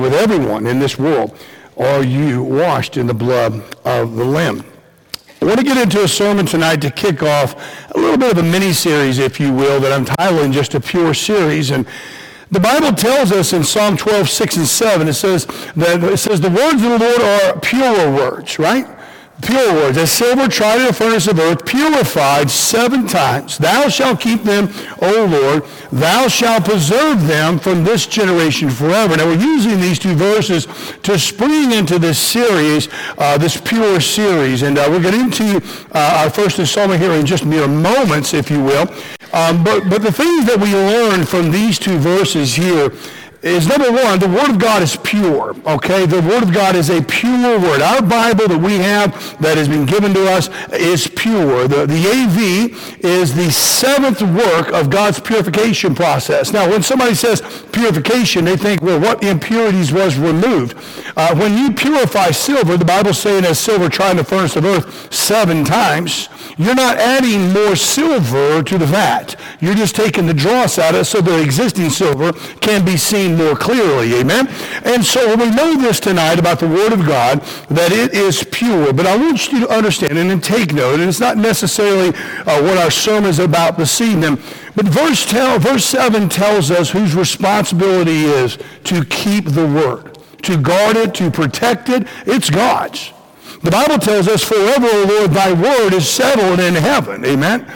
with everyone in this world, are you washed in the blood of the Lamb? I want to get into a sermon tonight to kick off a little bit of a mini series, if you will, that I'm titling just a pure series. And the Bible tells us in Psalm 12, 6 and 7, it says that it says the words of the Lord are pure words, right? Pure words, as silver tried in a furnace of earth, purified seven times. Thou shalt keep them, O Lord. Thou shalt preserve them from this generation forever. Now we're using these two verses to spring into this series, uh, this pure series. And uh, we'll get into uh, our first installment here in just mere moments, if you will. Um, but, but the things that we learn from these two verses here is number one, the Word of God is pure, okay? The Word of God is a pure Word. Our Bible that we have that has been given to us is pure. The, the AV is the seventh work of God's purification process. Now, when somebody says purification, they think, well, what impurities was removed? Uh, when you purify silver, the Bible's saying as silver trying to furnace of earth seven times, you're not adding more silver to the vat. You're just taking the dross out of it so the existing silver can be seen more clearly. Amen? And so we know this tonight about the Word of God, that it is pure. But I want you to understand and take note, and it's not necessarily uh, what our sermon is about this evening, but verse, tell, verse 7 tells us whose responsibility is to keep the Word, to guard it, to protect it. It's God's. The Bible tells us, forever, O Lord, thy word is settled in heaven. Amen.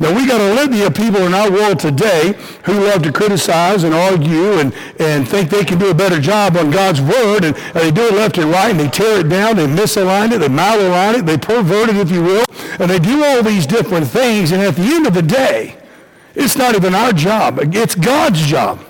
Now, we got a litany of people in our world today who love to criticize and argue and, and think they can do a better job on God's word. And, and they do it left and right, and they tear it down, they misalign it, they malalign it, they pervert it, if you will. And they do all these different things. And at the end of the day, it's not even our job. It's God's job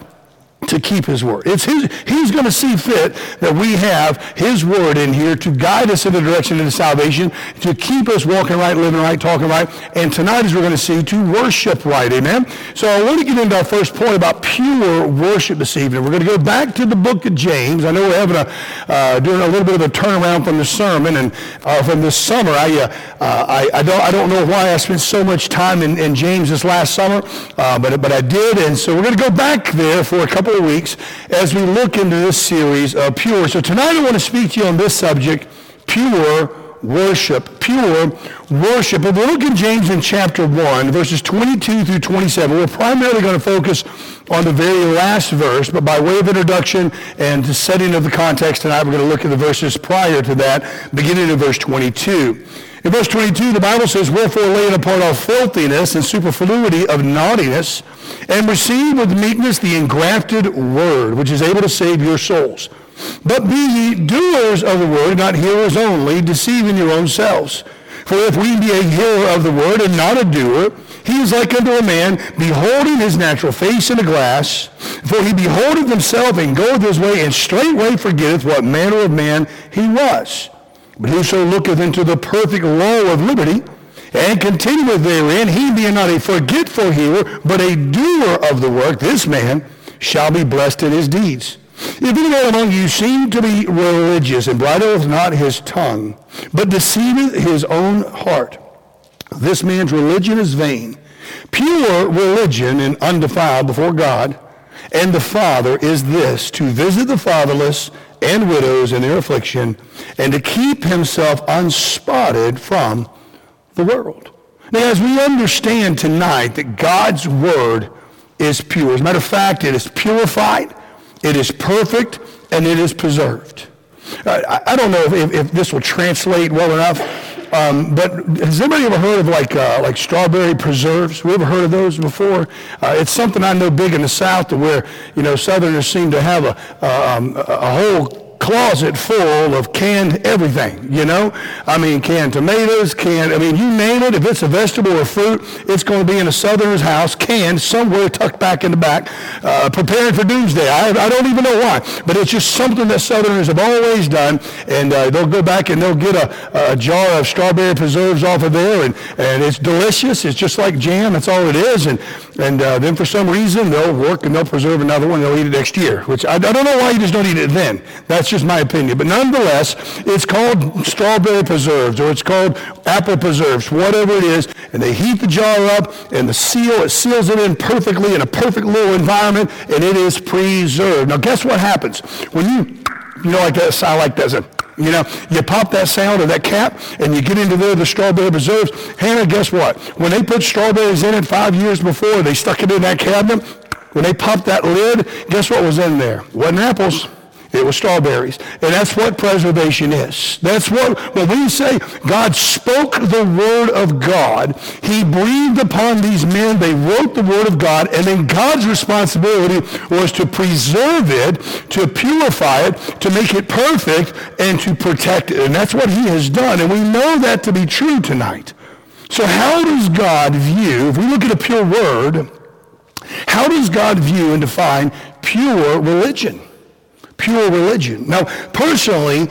to keep his word. It's his, he's going to see fit that we have his word in here to guide us in the direction of salvation, to keep us walking right, living right, talking right, and tonight, as we're going to see, to worship right. Amen? So I want to get into our first point about pure worship this evening. We're going to go back to the book of James. I know we're having a, uh, doing a little bit of a turnaround from the sermon and uh, from this summer. I, uh, I, I, don't, I don't know why I spent so much time in, in James this last summer, uh, but, but I did, and so we're going to go back there for a couple couple of weeks as we look into this series of pure. So tonight I want to speak to you on this subject, pure worship, pure worship. If we look in James in chapter 1, verses 22 through 27, we're primarily going to focus on the very last verse, but by way of introduction and the setting of the context tonight, we're going to look at the verses prior to that, beginning in verse 22. In verse 22, the Bible says, Wherefore lay laying apart all filthiness and superfluity of naughtiness, and receive with meekness the engrafted word, which is able to save your souls. But be ye doers of the word, not hearers only, deceiving your own selves. For if we be a hearer of the word and not a doer, he is like unto a man beholding his natural face in a glass. For he beholdeth himself and goeth his way, and straightway forgetteth what manner of man he was. But whoso looketh into the perfect law of liberty, and continueth therein, he being not a forgetful hearer, but a doer of the work, this man shall be blessed in his deeds. If any man among you seem to be religious, and bridleth not his tongue, but deceiveth his own heart, this man's religion is vain. Pure religion and undefiled before God and the Father is this, to visit the fatherless and widows in their affliction, and to keep himself unspotted from the world. Now, as we understand tonight that God's word is pure, as a matter of fact, it is purified, it is perfect, and it is preserved. I, I don't know if, if, this will translate well enough, um, but has anybody ever heard of like uh, like strawberry preserves? We ever heard of those before? Uh, it's something I know big in the South, to where you know Southerners seem to have a, um, a whole closet full of canned everything, you know? I mean, canned tomatoes, canned, I mean, you name it. If it's a vegetable or fruit, it's going to be in a southerner's house, canned, somewhere tucked back in the back, uh, preparing for doomsday. I, I don't even know why, but it's just something that southerners have always done, and uh, they'll go back and they'll get a, a jar of strawberry preserves off of there, and, and it's delicious. It's just like jam. That's all it is. And, And uh, then for some reason, they'll work and they'll preserve another one and they'll eat it next year, which I, I, don't know why you just don't eat it then. That's just my opinion. But nonetheless, it's called strawberry preserves or it's called apple preserves, whatever it is. And they heat the jar up and the seal, it seals it in perfectly in a perfect little environment and it is preserved. Now, guess what happens? When you, you know, like that sound like that, you know, you pop that sound of that cap and you get into there the strawberry preserves. Hannah, guess what? When they put strawberries in it five years before, they stuck it in that cabinet. When they popped that lid, guess what was in there? Wasn't apples. It was strawberries. And that's what preservation is. That's what, when we say God spoke the word of God, he breathed upon these men, they wrote the word of God, and then God's responsibility was to preserve it, to purify it, to make it perfect, and to protect it. And that's what he has done. And we know that to be true tonight. So how does God view, if we look at a pure word, how does God view and define pure religion? Pure religion. Now, personally,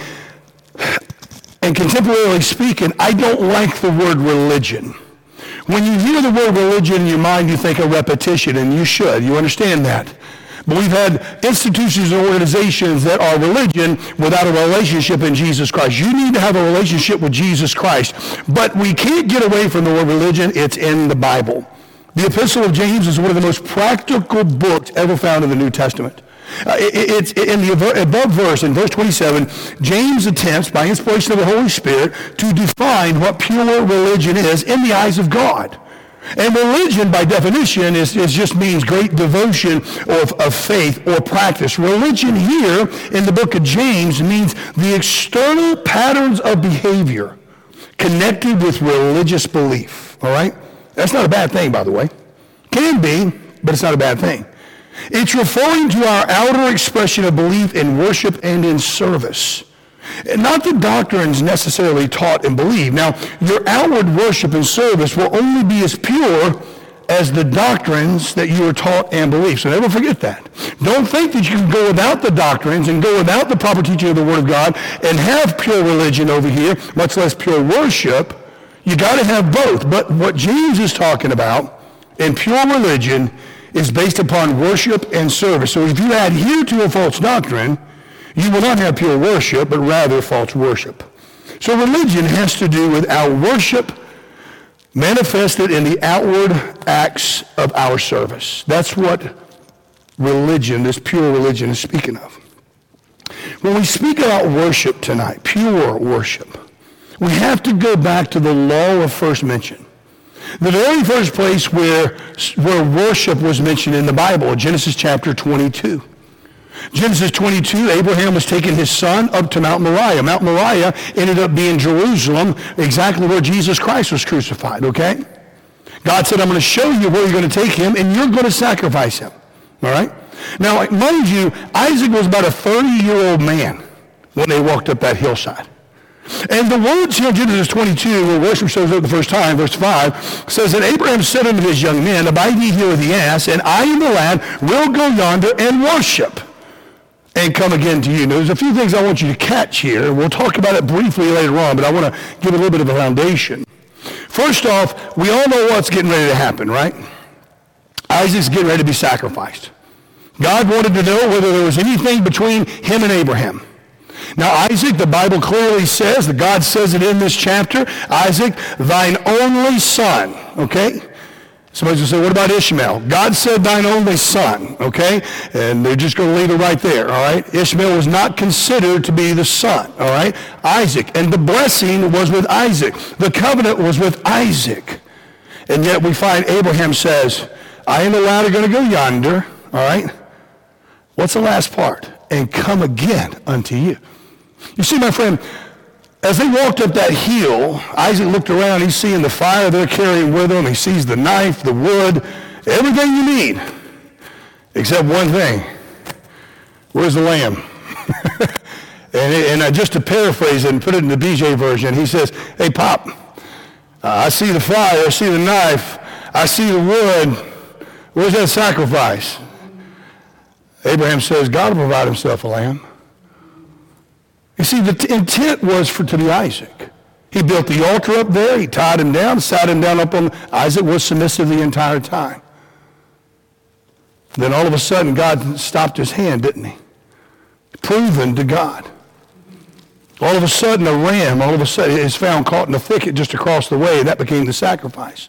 and contemporarily speaking, I don't like the word religion. When you hear the word religion in your mind, you think of repetition, and you should. You understand that. But we've had institutions and organizations that are religion without a relationship in Jesus Christ. You need to have a relationship with Jesus Christ. But we can't get away from the word religion. It's in the Bible. The Epistle of James is one of the most practical books ever found in the New Testament. Uh, it's in the above verse, in verse 27, James attempts, by inspiration of the Holy Spirit, to define what pure religion is in the eyes of God. And religion, by definition, is, is just means great devotion of, of faith or practice. Religion here in the book of James means the external patterns of behavior connected with religious belief. All right? That's not a bad thing, by the way. Can be, but it's not a bad thing. It's referring to our outer expression of belief in worship and in service. And not the doctrines necessarily taught and believed. Now, your outward worship and service will only be as pure as the doctrines that you are taught and believe. So never forget that. Don't think that you can go without the doctrines and go without the proper teaching of the Word of God and have pure religion over here, much less pure worship. You got to have both. But what James is talking about in pure religion is based upon worship and service. So if you adhere to a false doctrine, you will not have pure worship, but rather false worship. So religion has to do with our worship manifested in the outward acts of our service. That's what religion, this pure religion, is speaking of. When we speak about worship tonight, pure worship, we have to go back to the law of first mention. The very first place where, where worship was mentioned in the Bible, Genesis chapter 22. Genesis 22, Abraham was taking his son up to Mount Moriah. Mount Moriah ended up being Jerusalem, exactly where Jesus Christ was crucified, okay? God said, I'm going to show you where you're going to take him, and you're going to sacrifice him, all right? Now, mind you, Isaac was about a 30-year-old man when they walked up that hillside. And the words here in Genesis 22, where worship shows up the first time, verse 5, says that Abraham said unto his young men, Abide ye here with the ass, and I and the lad will go yonder and worship and come again to you. Now, there's a few things I want you to catch here. We'll talk about it briefly later on, but I want to give a little bit of a foundation. First off, we all know what's getting ready to happen, right? Isaac's getting ready to be sacrificed. God wanted to know whether there was anything between him and Abraham. Now, Isaac, the Bible clearly says, that God says it in this chapter, Isaac, thine only son, okay? Somebody's going to say, what about Ishmael? God said thine only son, okay? And they're just going to leave it right there, all right? Ishmael was not considered to be the son, all right? Isaac. And the blessing was with Isaac. The covenant was with Isaac. And yet we find Abraham says, I and the lad are going to go yonder, all right? What's the last part? And come again unto you. You see, my friend, as they walked up that hill, Isaac looked around. He's seeing the fire they're carrying with them. He sees the knife, the wood, everything you need, except one thing. Where's the lamb? and, and just to paraphrase it and put it in the BJ version, he says, hey, Pop, uh, I see the fire, I see the knife, I see the wood. Where's that sacrifice? Abraham says, God will provide himself a lamb. You see, the intent was for to be Isaac. He built the altar up there. He tied him down, sat him down up on. Isaac was submissive the entire time. Then all of a sudden, God stopped his hand, didn't he? Proven to God. All of a sudden, a ram, all of a sudden, is found caught in a thicket just across the way, and that became the sacrifice.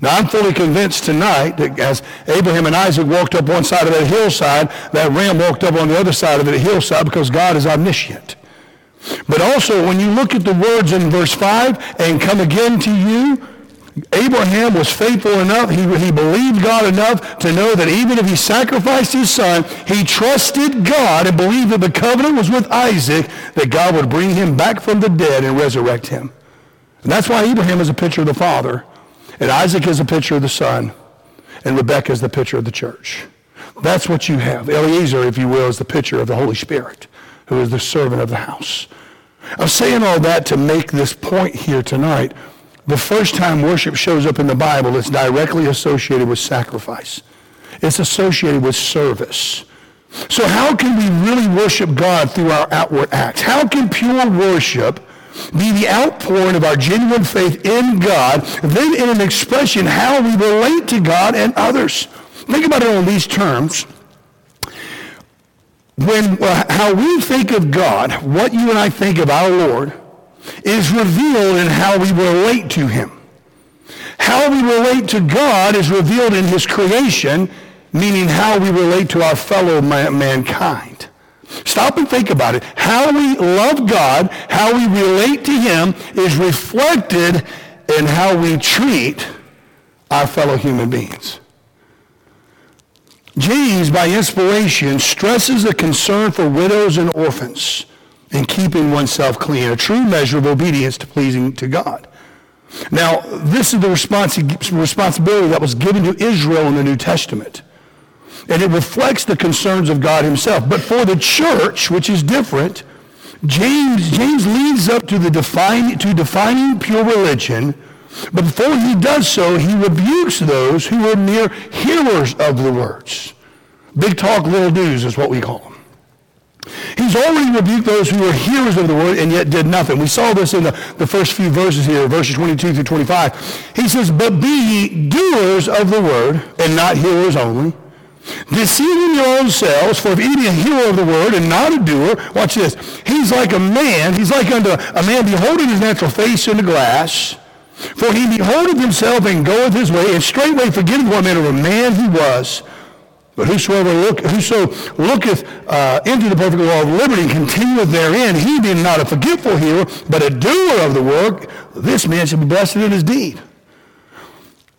Now, I'm fully convinced tonight that as Abraham and Isaac walked up one side of that hillside, that ram walked up on the other side of the hillside because God is omniscient. But also, when you look at the words in verse 5, and come again to you, Abraham was faithful enough, he, he believed God enough to know that even if he sacrificed his son, he trusted God and believed that the covenant was with Isaac, that God would bring him back from the dead and resurrect him. And that's why Abraham is a picture of the father, and Isaac is a picture of the son, and Rebekah is the picture of the church. That's what you have. Eliezer, if you will, is the picture of the Holy Spirit, who is the servant of the house. I'm saying all that to make this point here tonight the first time worship shows up in the Bible, it's directly associated with sacrifice. It's associated with service. So how can we really worship God through our outward acts? How can pure worship be the outpouring of our genuine faith in God, then in an expression how we relate to God and others? Think about it on these terms. When uh, how we think of God, what you and I think of our Lord, is revealed in how we relate to him. How we relate to God is revealed in his creation, meaning how we relate to our fellow mankind. Stop and think about it. How we love God, how we relate to him is reflected in how we treat our fellow human beings. James, by inspiration, stresses the concern for widows and orphans and keeping oneself clean, a true measure of obedience to pleasing to God. Now, this is the responsibility that was given to Israel in the New Testament. And it reflects the concerns of God himself. But for the church, which is different, James, James leads up to, the define, to defining pure religion. But before he does so, he rebukes those who are mere hearers of the words. Big talk, little do's is what we call them. He's already rebuked those who were hearers of the word and yet did nothing. We saw this in the, the first few verses here, verses 22 through 25. He says, But be ye doers of the word, and not hearers only, deceiving your own selves, for if any a hearer of the word and not a doer, watch this, he's like a man, he's like unto a man beholding his natural face in the glass, for he beholdeth himself and goeth his way, and straightway forgetteth what manner of man he was. But whosoever look, whoso looketh uh, into the perfect law of liberty and continueth therein, he being not a forgetful hearer, but a doer of the work, this man shall be blessed in his deed.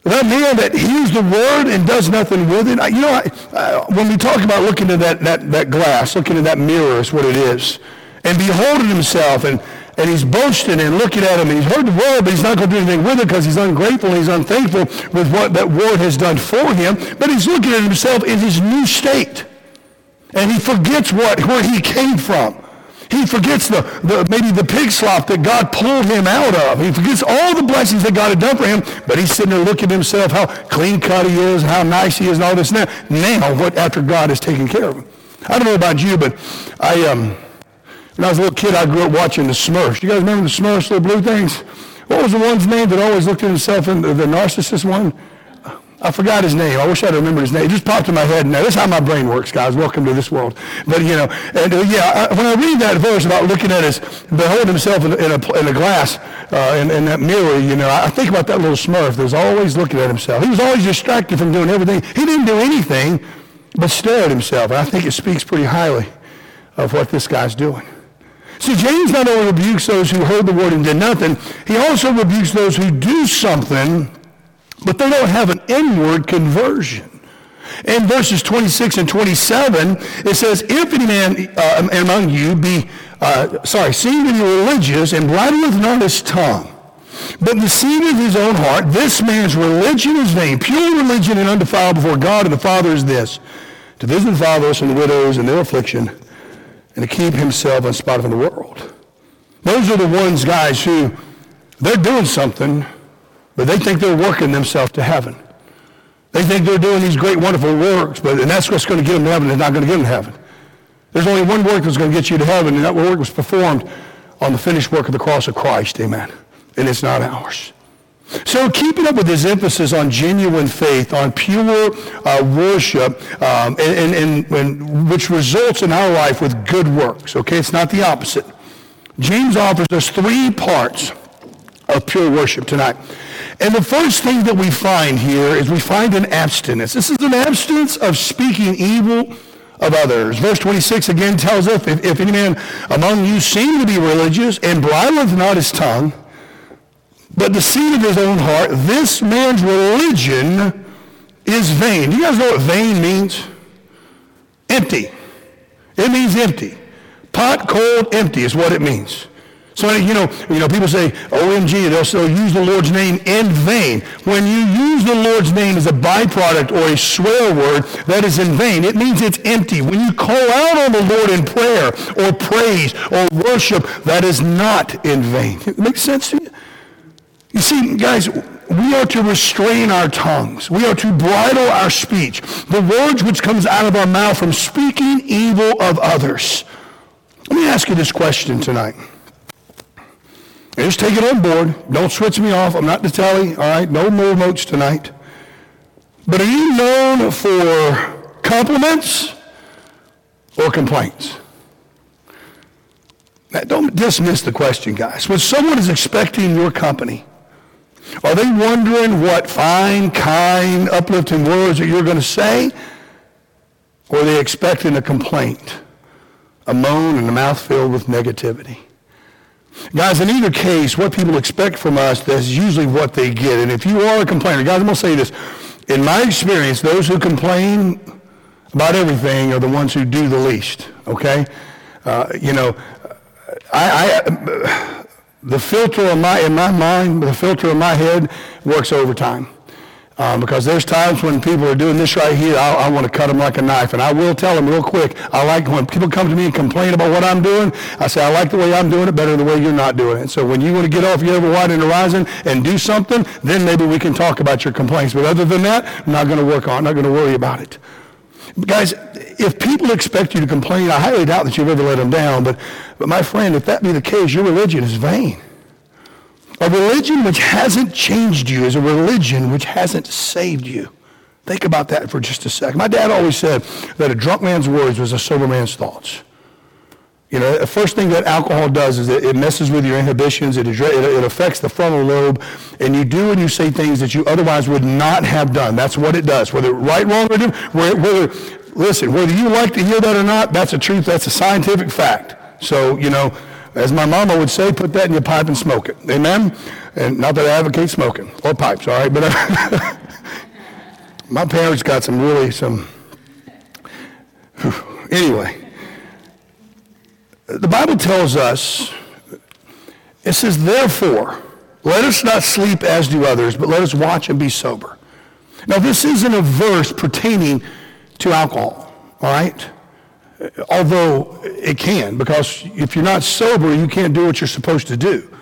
That man that hears the word and does nothing with it, you know, I, uh, when we talk about looking at that, that, that glass, looking at that mirror is what it is, and beholding himself and and he's boasting and looking at him, and he's heard the word, but he's not going to do anything with it because he's ungrateful and he's unthankful with what that word has done for him. But he's looking at himself in his new state. And he forgets what, where he came from. He forgets the, the, maybe the pig slop that God pulled him out of. He forgets all the blessings that God had done for him, but he's sitting there looking at himself, how clean cut he is, how nice he is, and all this Now. Now, what after God has taken care of him. I don't know about you, but I um, when I was a little kid, I grew up watching the Smurfs. You guys remember the Smurfs, little blue things? What was the one's name that always looked at himself in the, the narcissist one? I forgot his name. I wish I'd remembered his name. It just popped in my head now. This is how my brain works, guys. Welcome to this world. But, you know, and uh, yeah, I, when I read that verse about looking at his, behold himself in, in, a, in a glass, uh, in, in, that mirror, you know, I think about that little smurf that was always looking at himself. He was always distracted from doing everything. He didn't do anything but stare at himself. And I think it speaks pretty highly of what this guy's doing. See, James not only rebukes those who heard the word and did nothing, he also rebukes those who do something, but they don't have an inward conversion. In verses 26 and 27, it says, If any man uh, among you be, uh, sorry, be religious and bridleth not his tongue, but deceiveth his own heart, this man's religion is vain. Pure religion and undefiled before God and the Father is this, to visit the fatherless and the widows in their affliction, and to keep himself unspotted from the world. Those are the ones, guys, who they're doing something, but they think they're working themselves to heaven. They think they're doing these great, wonderful works, but and that's what's going to get them to heaven. It's not going to get them to heaven. There's only one work that's going to get you to heaven, and that work was performed on the finished work of the cross of Christ. Amen. And it's not ours. So keeping up with his emphasis on genuine faith, on pure uh, worship, um, and, and, and, which results in our life with good works. Okay, it's not the opposite. James offers us three parts of pure worship tonight. And the first thing that we find here is we find an abstinence. This is an abstinence of speaking evil of others. Verse 26 again tells us, if, if any man among you seem to be religious and bridleth not his tongue, but deceit of his own heart, this man's religion is vain. Do you guys know what vain means? Empty. It means empty. Pot cold empty is what it means. So, you know, you know, people say, OMG, they'll, they'll use the Lord's name in vain. When you use the Lord's name as a byproduct or a swear word, that is in vain. It means it's empty. When you call out on the Lord in prayer or praise or worship, that is not in vain. It makes sense to you? You see, guys, we are to restrain our tongues. We are to bridle our speech. The words which comes out of our mouth from speaking evil of others. Let me ask you this question tonight. Just take it on board. Don't switch me off. I'm not the telly. All right. No more notes tonight. But are you known for compliments or complaints? Now, don't dismiss the question, guys. When someone is expecting your company, are they wondering what fine, kind, uplifting words that you're going to say? Or are they expecting a complaint, a moan, and a mouth filled with negativity? Guys, in either case, what people expect from us, that's usually what they get. And if you are a complainer, guys, I'm going to say this. In my experience, those who complain about everything are the ones who do the least, okay? Uh, you know, I, I, the filter in my, in my mind, the filter in my head works overtime. Um, because there's times when people are doing this right here, I, I want to cut them like a knife. And I will tell them real quick, I like when people come to me and complain about what I'm doing, I say, I like the way I'm doing it better than the way you're not doing it. So when you want to get off your ever wide horizon and do something, then maybe we can talk about your complaints. But other than that, I'm not going to work on it, I'm not going to worry about it. Guys, if people expect you to complain, I highly doubt that you've ever let them down. But, but my friend, if that be the case, your religion is vain. A religion which hasn't changed you is a religion which hasn't saved you. Think about that for just a second. My dad always said that a drunk man's words was a sober man's thoughts. You know, the first thing that alcohol does is it, messes with your inhibitions. It, it, affects the frontal lobe, and you do and you say things that you otherwise would not have done. That's what it does. Whether right, wrong, or different. Whether, listen, whether you like to hear that or not, that's a truth. That's a scientific fact. So, you know, as my mama would say, put that in your pipe and smoke it. Amen? And not that I advocate smoking or pipes, all right? But my parents got some really, some, anyway. The Bible tells us, it says, therefore, let us not sleep as do others, but let us watch and be sober. Now, this isn't a verse pertaining to alcohol, all right? although it can, because if you're not sober, you can't do what you're supposed to do.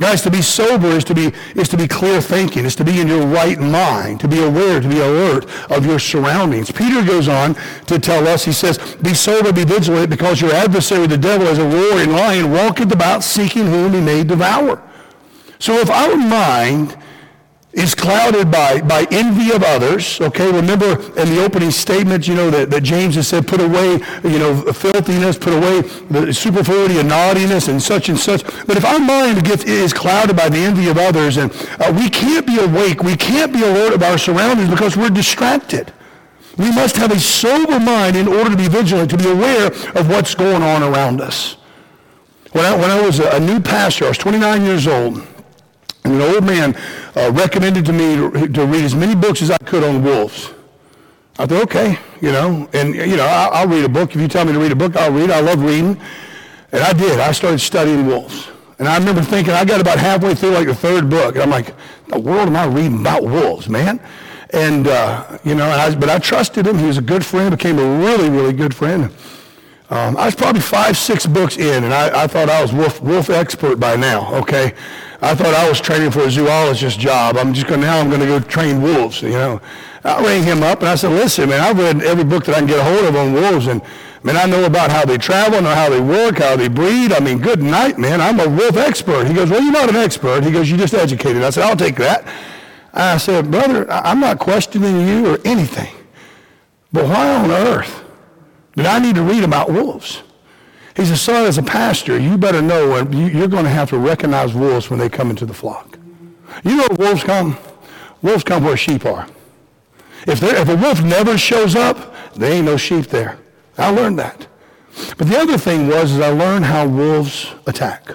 Guys, to be sober is to be, is to be clear thinking, is to be in your right mind, to be aware, to be alert of your surroundings. Peter goes on to tell us, he says, be sober, be vigilant, because your adversary, the devil, as a roaring lion, walketh about seeking whom he may devour. So if our mind is clouded by, by envy of others. Okay, remember in the opening statement, you know, that, that James has said, put away, you know, filthiness, put away the superfluity and naughtiness and such and such. But if our mind gets, is clouded by the envy of others and uh, we can't be awake, we can't be alert of our surroundings because we're distracted. We must have a sober mind in order to be vigilant, to be aware of what's going on around us. When I, when I was a new pastor, I was 29 years old. And an old man uh, recommended to me to, to, read as many books as I could on wolves. I thought, okay, you know, and, you know, I'll, I'll read a book. If you tell me to read a book, I'll read. I love reading. And I did. I started studying wolves. And I remember thinking, I got about halfway through like the third book. And I'm like, the world am I reading about wolves, man? And, uh, you know, I, but I trusted him. He was a good friend, became a really, really good friend. Um, I was probably five, six books in, and I, I thought I was wolf, wolf expert by now, okay? I thought I was training for a zoologist job. I'm just going now. I'm going to go train wolves. You know, I rang him up and I said, "Listen, man, I've read every book that I can get a hold of on wolves, and Man, I know about how they travel, know how they work, how they breed. I mean, good night, man. I'm a wolf expert. He goes, well, you're not an expert. He goes, you just educated. I said, I'll take that. I said, brother, I'm not questioning you or anything. But why on earth did I need to read about wolves? He said, son, as a pastor, you better know you're going to have to recognize wolves when they come into the flock. You know wolves come? Wolves come where sheep are. If, if a wolf never shows up, there ain't no sheep there. I learned that. But the other thing was is I learned how wolves attack.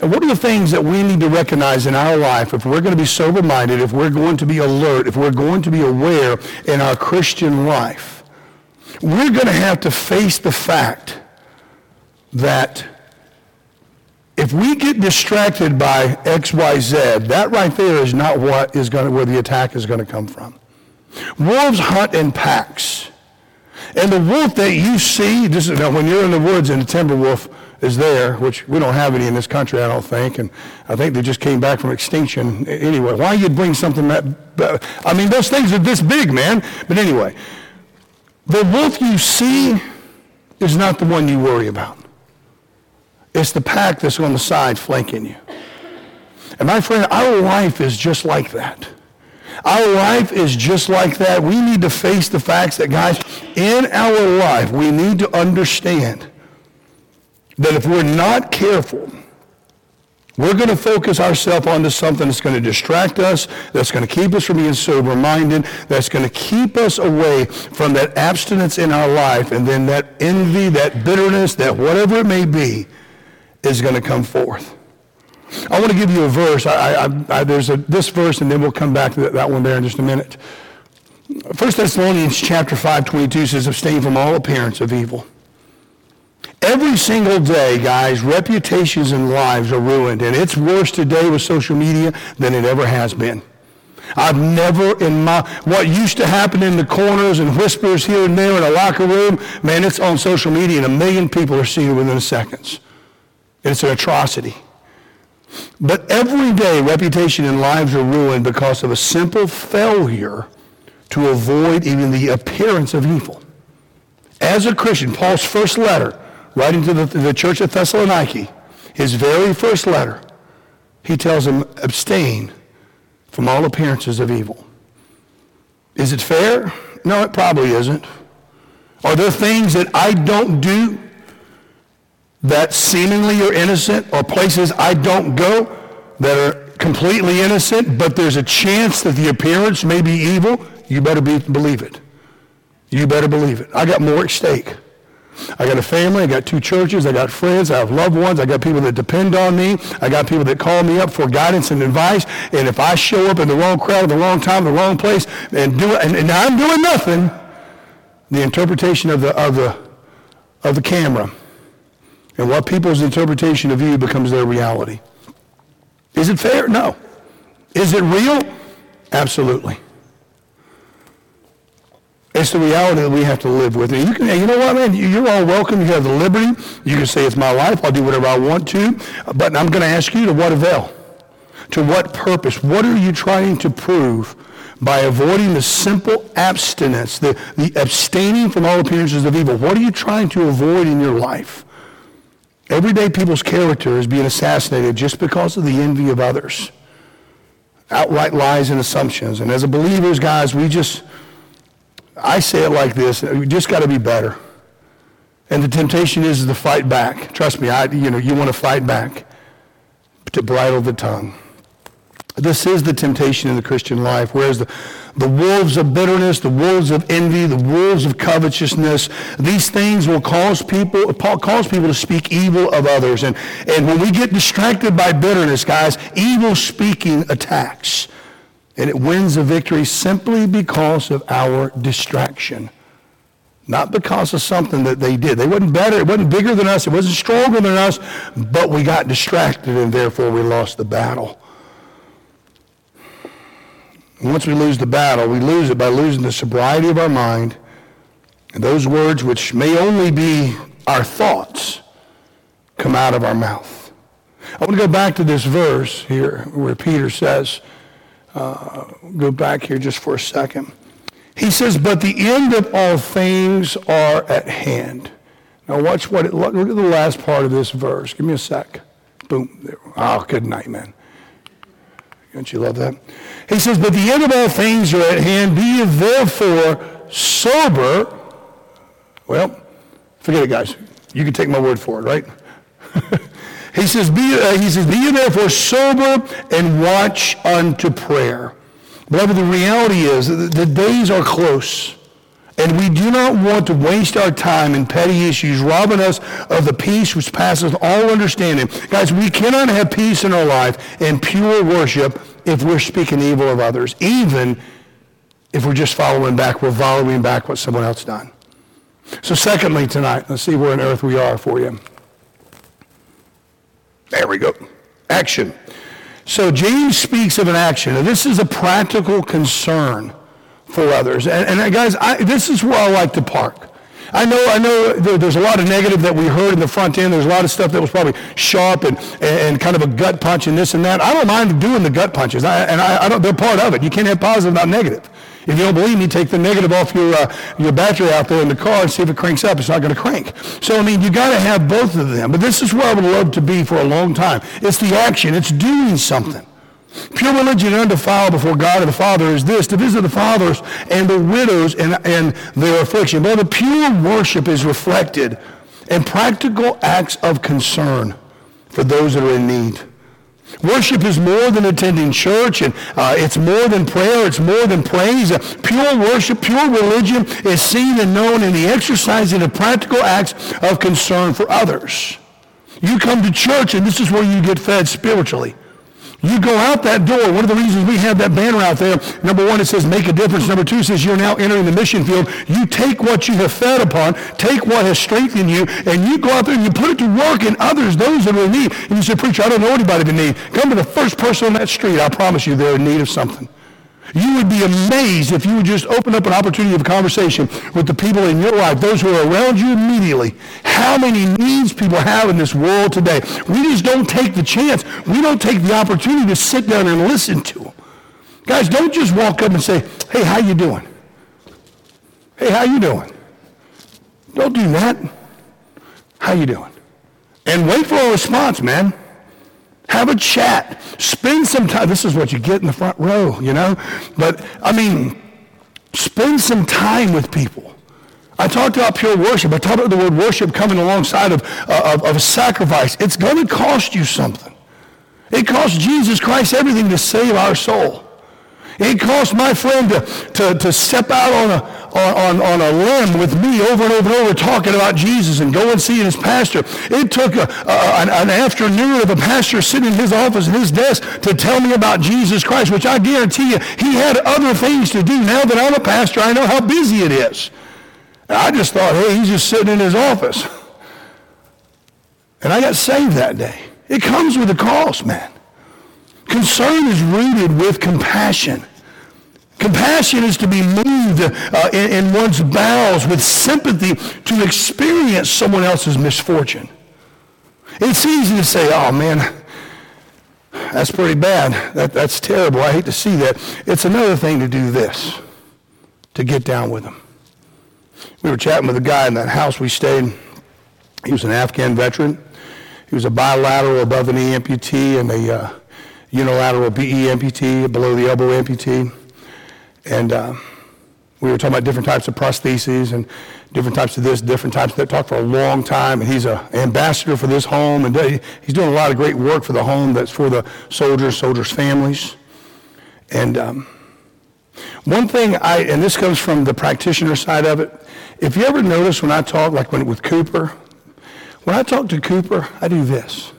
And what are the things that we need to recognize in our life if we're going to be sober-minded, if we're going to be alert, if we're going to be aware in our Christian life? We're going to have to face the fact that if we get distracted by X, Y, Z, that right there is not what is going to, where the attack is going to come from. Wolves hunt in packs. And the wolf that you see, this is, when you're in the woods and the timber wolf is there, which we don't have any in this country, I don't think, and I think they just came back from extinction anyway. Why you'd bring something that, I mean, those things are this big, man. But anyway, the wolf you see is not the one you worry about. It's the pack that's on the side flanking you. And my friend, our life is just like that. Our life is just like that. We need to face the facts that, guys, in our life, we need to understand that if we're not careful, we're going to focus ourselves onto something that's going to distract us, that's going to keep us from being sober-minded, that's going to keep us away from that abstinence in our life, and then that envy, that bitterness, that whatever it may be, is going to come forth. I want to give you a verse. I, I, I, there's a, this verse, and then we'll come back to that, that one there in just a minute. 1 Thessalonians chapter 5, 22 says, abstain from all appearance of evil. Every single day, guys, reputations and lives are ruined, and it's worse today with social media than it ever has been. I've never in my, what used to happen in the corners and whispers here and there in a locker room, man, it's on social media and a million people are seeing it within seconds. It's an atrocity. But every day, reputation and lives are ruined because of a simple failure to avoid even the appearance of evil. As a Christian, Paul's first letter, writing to the, the church of Thessaloniki, his very first letter, he tells them, abstain from all appearances of evil. Is it fair? No, it probably isn't. Are there things that I don't do that seemingly are innocent or places I don't go that are completely innocent, but there's a chance that the appearance may be evil, you better be, believe it. You better believe it. I got more at stake. I got a family. I got two churches. I got friends. I have loved ones. I got people that depend on me. I got people that call me up for guidance and advice. And if I show up in the wrong crowd, at the wrong time, the wrong place, and do and, and I'm doing nothing, the interpretation of the of the of the camera and what people's interpretation of you becomes their reality. Is it fair? No. Is it real? Absolutely. It's the reality that we have to live with. And you can, you know what, man? You're all welcome. You have the liberty. You can say it's my life. I'll do whatever I want to. But I'm going to ask you to what avail? To what purpose? What are you trying to prove by avoiding the simple abstinence, the, the abstaining from all appearances of evil? What are you trying to avoid in your life? Everyday people's character is being assassinated just because of the envy of others. Outright lies and assumptions. And as a believers, guys, we just, I say it like this, we just got to be better. And the temptation is to fight back. Trust me, I, you know, you want to fight back, to bridle the tongue. This is the temptation in the Christian life, whereas the, the wolves of bitterness, the wolves of envy, the wolves of covetousness, these things will cause people, cause people to speak evil of others. And, and when we get distracted by bitterness, guys, evil speaking attacks. And it wins a victory simply because of our distraction. Not because of something that they did. They wasn't better, it wasn't bigger than us, it wasn't stronger than us, but we got distracted and therefore we lost the battle. Once we lose the battle, we lose it by losing the sobriety of our mind. And those words, which may only be our thoughts, come out of our mouth. I want to go back to this verse here where Peter says, uh, go back here just for a second. He says, but the end of all things are at hand. Now watch what it, look, at the last part of this verse. Give me a sec. Boom. There. Oh, good night, man. Don't you love that? He says, but the end of all things are at hand. Be ye therefore sober. Well, forget it, guys. You can take my word for it, right? he says, be, uh, he says, be ye therefore sober and watch unto prayer. Beloved, the reality is that the days are close. And we do not want to waste our time in petty issues, robbing us of the peace which passes all understanding. Guys, we cannot have peace in our life and pure worship if we're speaking evil of others, even if we're just following back, we're following back what someone else done. So secondly tonight, let's see where on earth we are for you. There we go. Action. So James speaks of an action. and this is a practical concern for others. And, and uh, guys, I, this is where I like to park. I know, I know there's a lot of negative that we heard in the front end. There's a lot of stuff that was probably sharp and, and kind of a gut punch and this and that. I don't mind doing the gut punches, I, and I, I don't, they're part of it. You can't have positive without negative. If you don't believe me, take the negative off your, uh, your battery out there in the car and see if it cranks up. It's not going to crank. So, I mean, you got to have both of them. But this is where I would love to be for a long time. It's the action. It's doing something. Pure religion and undefiled before God and the Father is this, to visit the fathers and the widows and, and their affliction. But the pure worship is reflected in practical acts of concern for those that are in need. Worship is more than attending church, and uh, it's more than prayer, it's more than praise. Uh, pure worship, pure religion is seen and known in the exercising of practical acts of concern for others. You come to church, and this is where you get fed spiritually. You go out that door. One of the reasons we have that banner out there, number one, it says make a difference. Number two says you're now entering the mission field. You take what you have fed upon, take what has strengthened you, and you go out there and you put it to work in others, those that are in need. And you say, preacher, I don't know anybody in need. Come to the first person on that street. I promise you they're in need of something. You would be amazed if you would just open up an opportunity of conversation with the people in your life, those who are around you immediately, how many needs people have in this world today. We just don't take the chance. We don't take the opportunity to sit down and listen to them. Guys, don't just walk up and say, hey, how you doing? Hey, how you doing? Don't do that. How you doing? And wait for a response, man. Have a chat. Spend some time. This is what you get in the front row, you know? But, I mean, spend some time with people. I talked about pure worship. I talked about the word worship coming alongside of, uh, of, of sacrifice. It's going to cost you something. It cost Jesus Christ everything to save our soul. It cost my friend to, to, to step out on a, on, on a limb with me over and over and over talking about Jesus and go and see his pastor. It took a, a, an, an afternoon of a pastor sitting in his office and his desk to tell me about Jesus Christ, which I guarantee you he had other things to do. Now that I'm a pastor, I know how busy it is. And I just thought, hey, he's just sitting in his office. And I got saved that day. It comes with a cost, man. Concern is rooted with compassion. Compassion is to be moved uh, in, in one's bowels with sympathy to experience someone else's misfortune. It's easy to say, oh man, that's pretty bad. That, that's terrible. I hate to see that. It's another thing to do this, to get down with them. We were chatting with a guy in that house we stayed. He was an Afghan veteran. He was a bilateral above the knee amputee and a uh, unilateral BE amputee, below the elbow amputee. And uh, we were talking about different types of prostheses and different types of this, different types of that. Talked for a long time, and he's an ambassador for this home, and he's doing a lot of great work for the home that's for the soldiers, soldiers' families. And um, one thing I, and this comes from the practitioner side of it, if you ever notice when I talk, like when, with Cooper, when I talk to Cooper, I do this.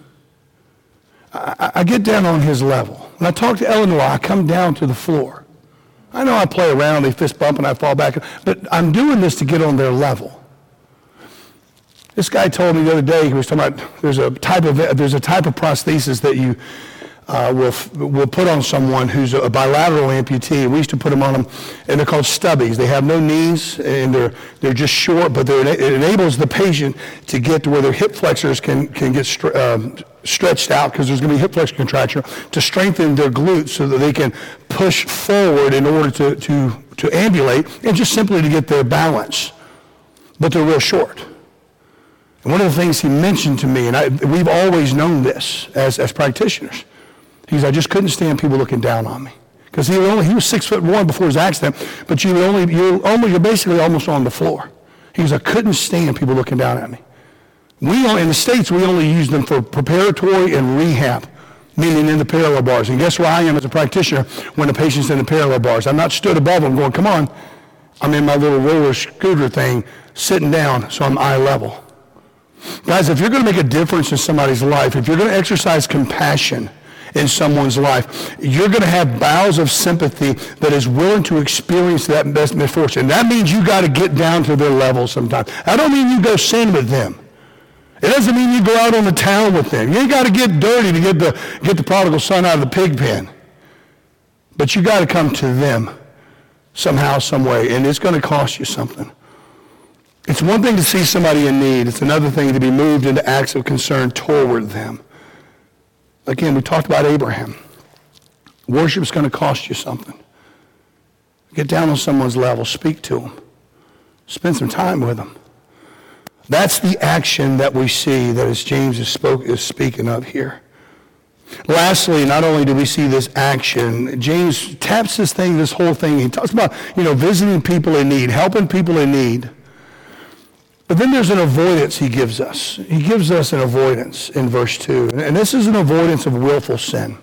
I, I get down on his level. When I talk to Eleanor, I come down to the floor. I know I play around, they fist bump, and I fall back, but I'm doing this to get on their level. This guy told me the other day, he was talking about there's a type of, there's a type of prosthesis that you uh, will, will put on someone who's a bilateral amputee. We used to put them on them, and they're called stubbies. They have no knees, and they're, they're just short, but it enables the patient to get to where their hip flexors can, can get um, stretched out because there's going to be hip flexor contraction to strengthen their glutes so that they can push forward in order to, to to ambulate and just simply to get their balance. But they're real short. And one of the things he mentioned to me, and I, we've always known this as, as practitioners, he's I just couldn't stand people looking down on me. Because he, only, he was six foot one before his accident, but you only, you're, only, you're basically almost on the floor. He goes, I couldn't stand people looking down at me. We, in the States, we only use them for preparatory and rehab meaning in the parallel bars. And guess where I am as a practitioner when the patient's in the parallel bars? I'm not stood above them going, come on. I'm in my little roller scooter thing, sitting down, so I'm eye level. Guys, if you're going to make a difference in somebody's life, if you're going to exercise compassion in someone's life, you're going to have bowels of sympathy that is willing to experience that misfortune. That means you got to get down to their level sometimes. I don't mean you go sin with them. It doesn't mean you go out on the town with them. You ain't got to get dirty to get the, get the prodigal son out of the pig pen. But you got to come to them somehow, some way, and it's going to cost you something. It's one thing to see somebody in need. It's another thing to be moved into acts of concern toward them. Again, we talked about Abraham. Worship is going to cost you something. Get down on someone's level. Speak to them. Spend some time with them. That's the action that we see that as James is, spoke, is speaking of here. Lastly, not only do we see this action, James taps this thing, this whole thing. He talks about, you know, visiting people in need, helping people in need. But then there's an avoidance he gives us. He gives us an avoidance in verse 2. And this is an avoidance of willful sin.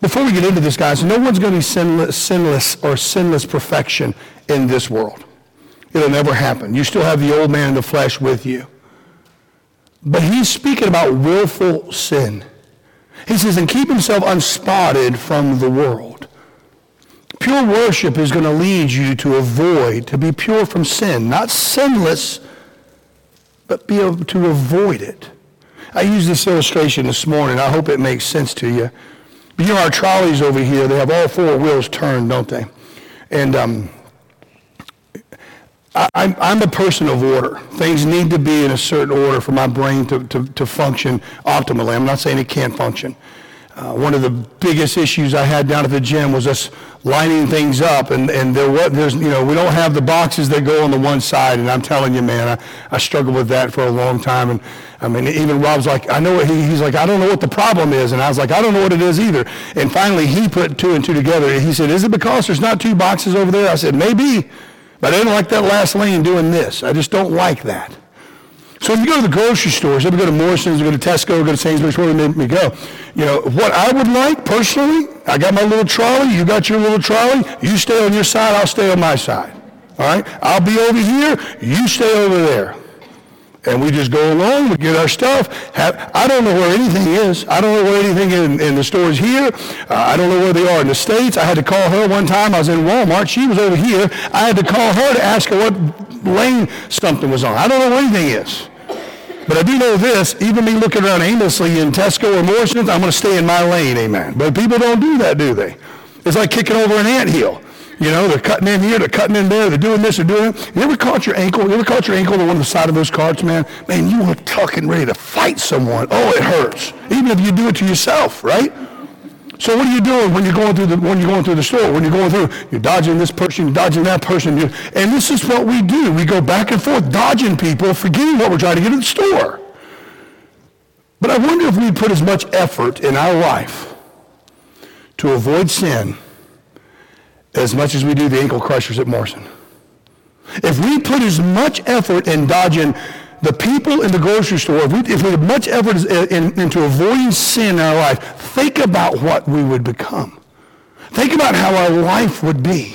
Before we get into this, guys, no one's going to be sinless, sinless or sinless perfection in this world. It'll never happen. You still have the old man in the flesh with you. But he's speaking about willful sin. He says, and keep himself unspotted from the world. Pure worship is going to lead you to avoid, to be pure from sin. Not sinless, but be able to avoid it. I used this illustration this morning. I hope it makes sense to you. But you know, our trolleys over here, they have all four wheels turned, don't they? And um, I, I'm a person of order. Things need to be in a certain order for my brain to, to, to function optimally. I'm not saying it can't function. Uh, one of the biggest issues I had down at the gym was us lining things up, and, and there was, there's, you know, we don't have the boxes that go on the one side, and I'm telling you, man, I, I struggled with that for a long time, and I mean, even Rob's like, I know what he, he's like, I don't know what the problem is, and I was like, I don't know what it is either, and finally he put two and two together, and he said, is it because there's not two boxes over there? I said, maybe, but I didn't like that last lane doing this. I just don't like that. So if you go to the grocery stores, if you go to Morrison's, we go to Tesco, we go to Sainsbury's, you may go, you know, what I would like personally, I got my little trolley, you got your little trolley, you stay on your side, I'll stay on my side. All right? I'll be over here, you stay over there. And we just go along, we get our stuff. Have, I don't know where anything is. I don't know where anything in, in the stores here. Uh, I don't know where they are in the States. I had to call her one time. I was in Walmart. She was over here. I had to call her to ask her what lane something was on. I don't know where anything is. But I do know this, even me looking around aimlessly in Tesco or Morrison's, I'm going to stay in my lane, amen. But people don't do that, do they? It's like kicking over an ant hill. You know, they're cutting in here, they're cutting in there, they're doing this, they're doing that. You ever caught your ankle? You ever caught your ankle on one of the side of those carts, man? Man, you are tucking ready to fight someone. Oh, it hurts. Even if you do it to yourself, right? So what are you doing when you're going through the when you're going through the store? When you're going through, you're dodging this person, you're dodging that person, and this is what we do. We go back and forth, dodging people, forgetting what we're trying to get in the store. But I wonder if we put as much effort in our life to avoid sin as much as we do the ankle crushers at Morrison. If we put as much effort in dodging the people in the grocery store, if we, if we put much effort in, in, into avoiding sin in our life, think about what we would become. Think about how our life would be.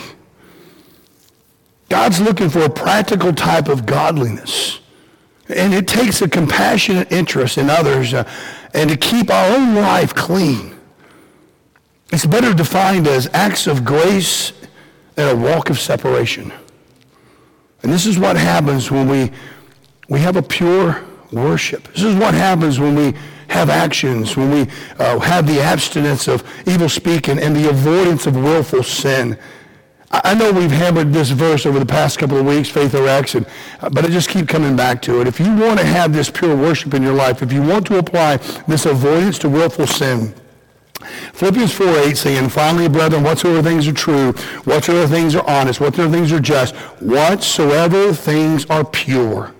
God's looking for a practical type of godliness. And it takes a compassionate interest in others uh, and to keep our own life clean. It's better defined as acts of grace and a walk of separation. And this is what happens when we, we have a pure worship. This is what happens when we have actions, when we uh, have the abstinence of evil speaking and the avoidance of willful sin. I know we've hammered this verse over the past couple of weeks, Faith or and, uh, but I just keep coming back to it. If you want to have this pure worship in your life, if you want to apply this avoidance to willful sin, Philippians 4, 8 saying, Finally, brethren, whatsoever things are true, whatsoever things are honest, whatsoever things are just, whatsoever things are pure.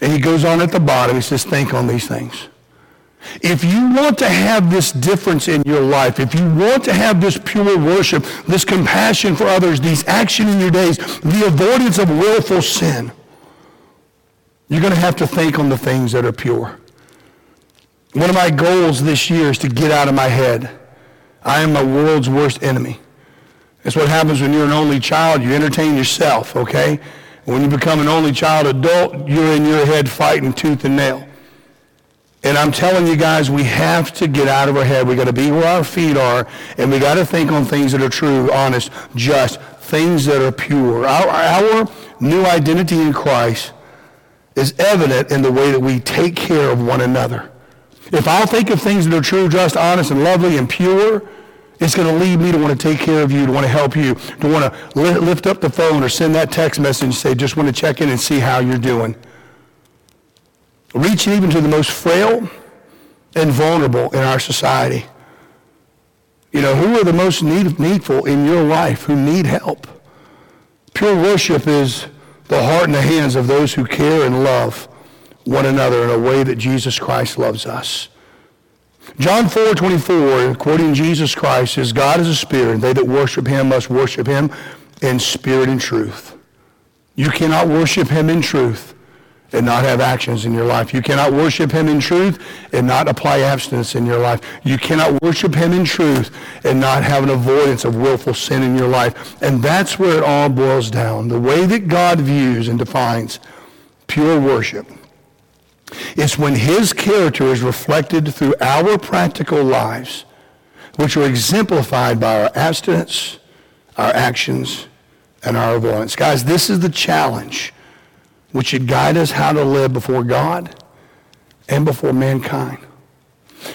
And he goes on at the bottom, he says, think on these things. If you want to have this difference in your life, if you want to have this pure worship, this compassion for others, these action in your days, the avoidance of willful sin, you're going to have to think on the things that are pure. One of my goals this year is to get out of my head. I am my world's worst enemy. That's what happens when you're an only child. You entertain yourself, okay? When you become an only child adult, you're in your head fighting tooth and nail. And I'm telling you guys, we have to get out of our head. We got to be where our feet are, and we got to think on things that are true, honest, just, things that are pure. Our, our new identity in Christ is evident in the way that we take care of one another. If I'll think of things that are true, just, honest, and lovely and pure, it's going to lead me to want to take care of you, to want to help you, to want to lift up the phone or send that text message and say, just want to check in and see how you're doing reaching even to the most frail and vulnerable in our society. You know, who are the most need, needful in your life who need help? Pure worship is the heart and the hands of those who care and love one another in a way that Jesus Christ loves us. John 4, 24, quoting Jesus Christ, says, God is a spirit, and they that worship him must worship him in spirit and truth. You cannot worship him in truth and not have actions in your life. You cannot worship him in truth and not apply abstinence in your life. You cannot worship him in truth and not have an avoidance of willful sin in your life. And that's where it all boils down. The way that God views and defines pure worship is when his character is reflected through our practical lives, which are exemplified by our abstinence, our actions, and our avoidance. Guys, this is the challenge which should guide us how to live before God and before mankind.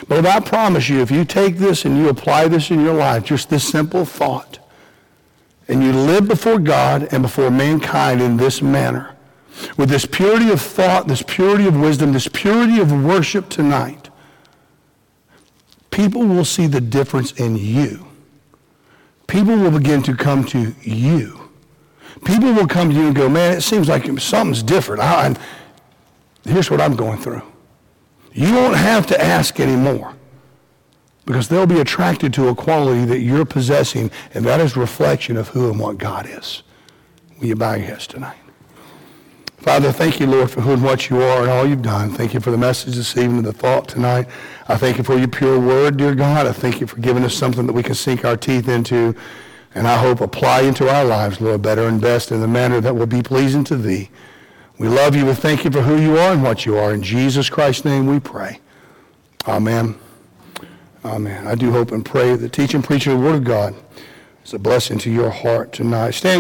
But I promise you, if you take this and you apply this in your life, just this simple thought, and you live before God and before mankind in this manner, with this purity of thought, this purity of wisdom, this purity of worship tonight, people will see the difference in you. People will begin to come to you People will come to you and go, man, it seems like something's different. I, here's what I'm going through. You won't have to ask anymore because they'll be attracted to a quality that you're possessing, and that is reflection of who and what God is. Will you bow your heads tonight? Father, thank you, Lord, for who and what you are and all you've done. Thank you for the message this evening, and the thought tonight. I thank you for your pure word, dear God. I thank you for giving us something that we can sink our teeth into and I hope apply into our lives, Lord, better and best in the manner that will be pleasing to Thee. We love you. We thank you for who you are and what you are. In Jesus Christ's name we pray. Amen. Amen. I do hope and pray that teaching, preaching the Word of God is a blessing to your heart tonight. Stand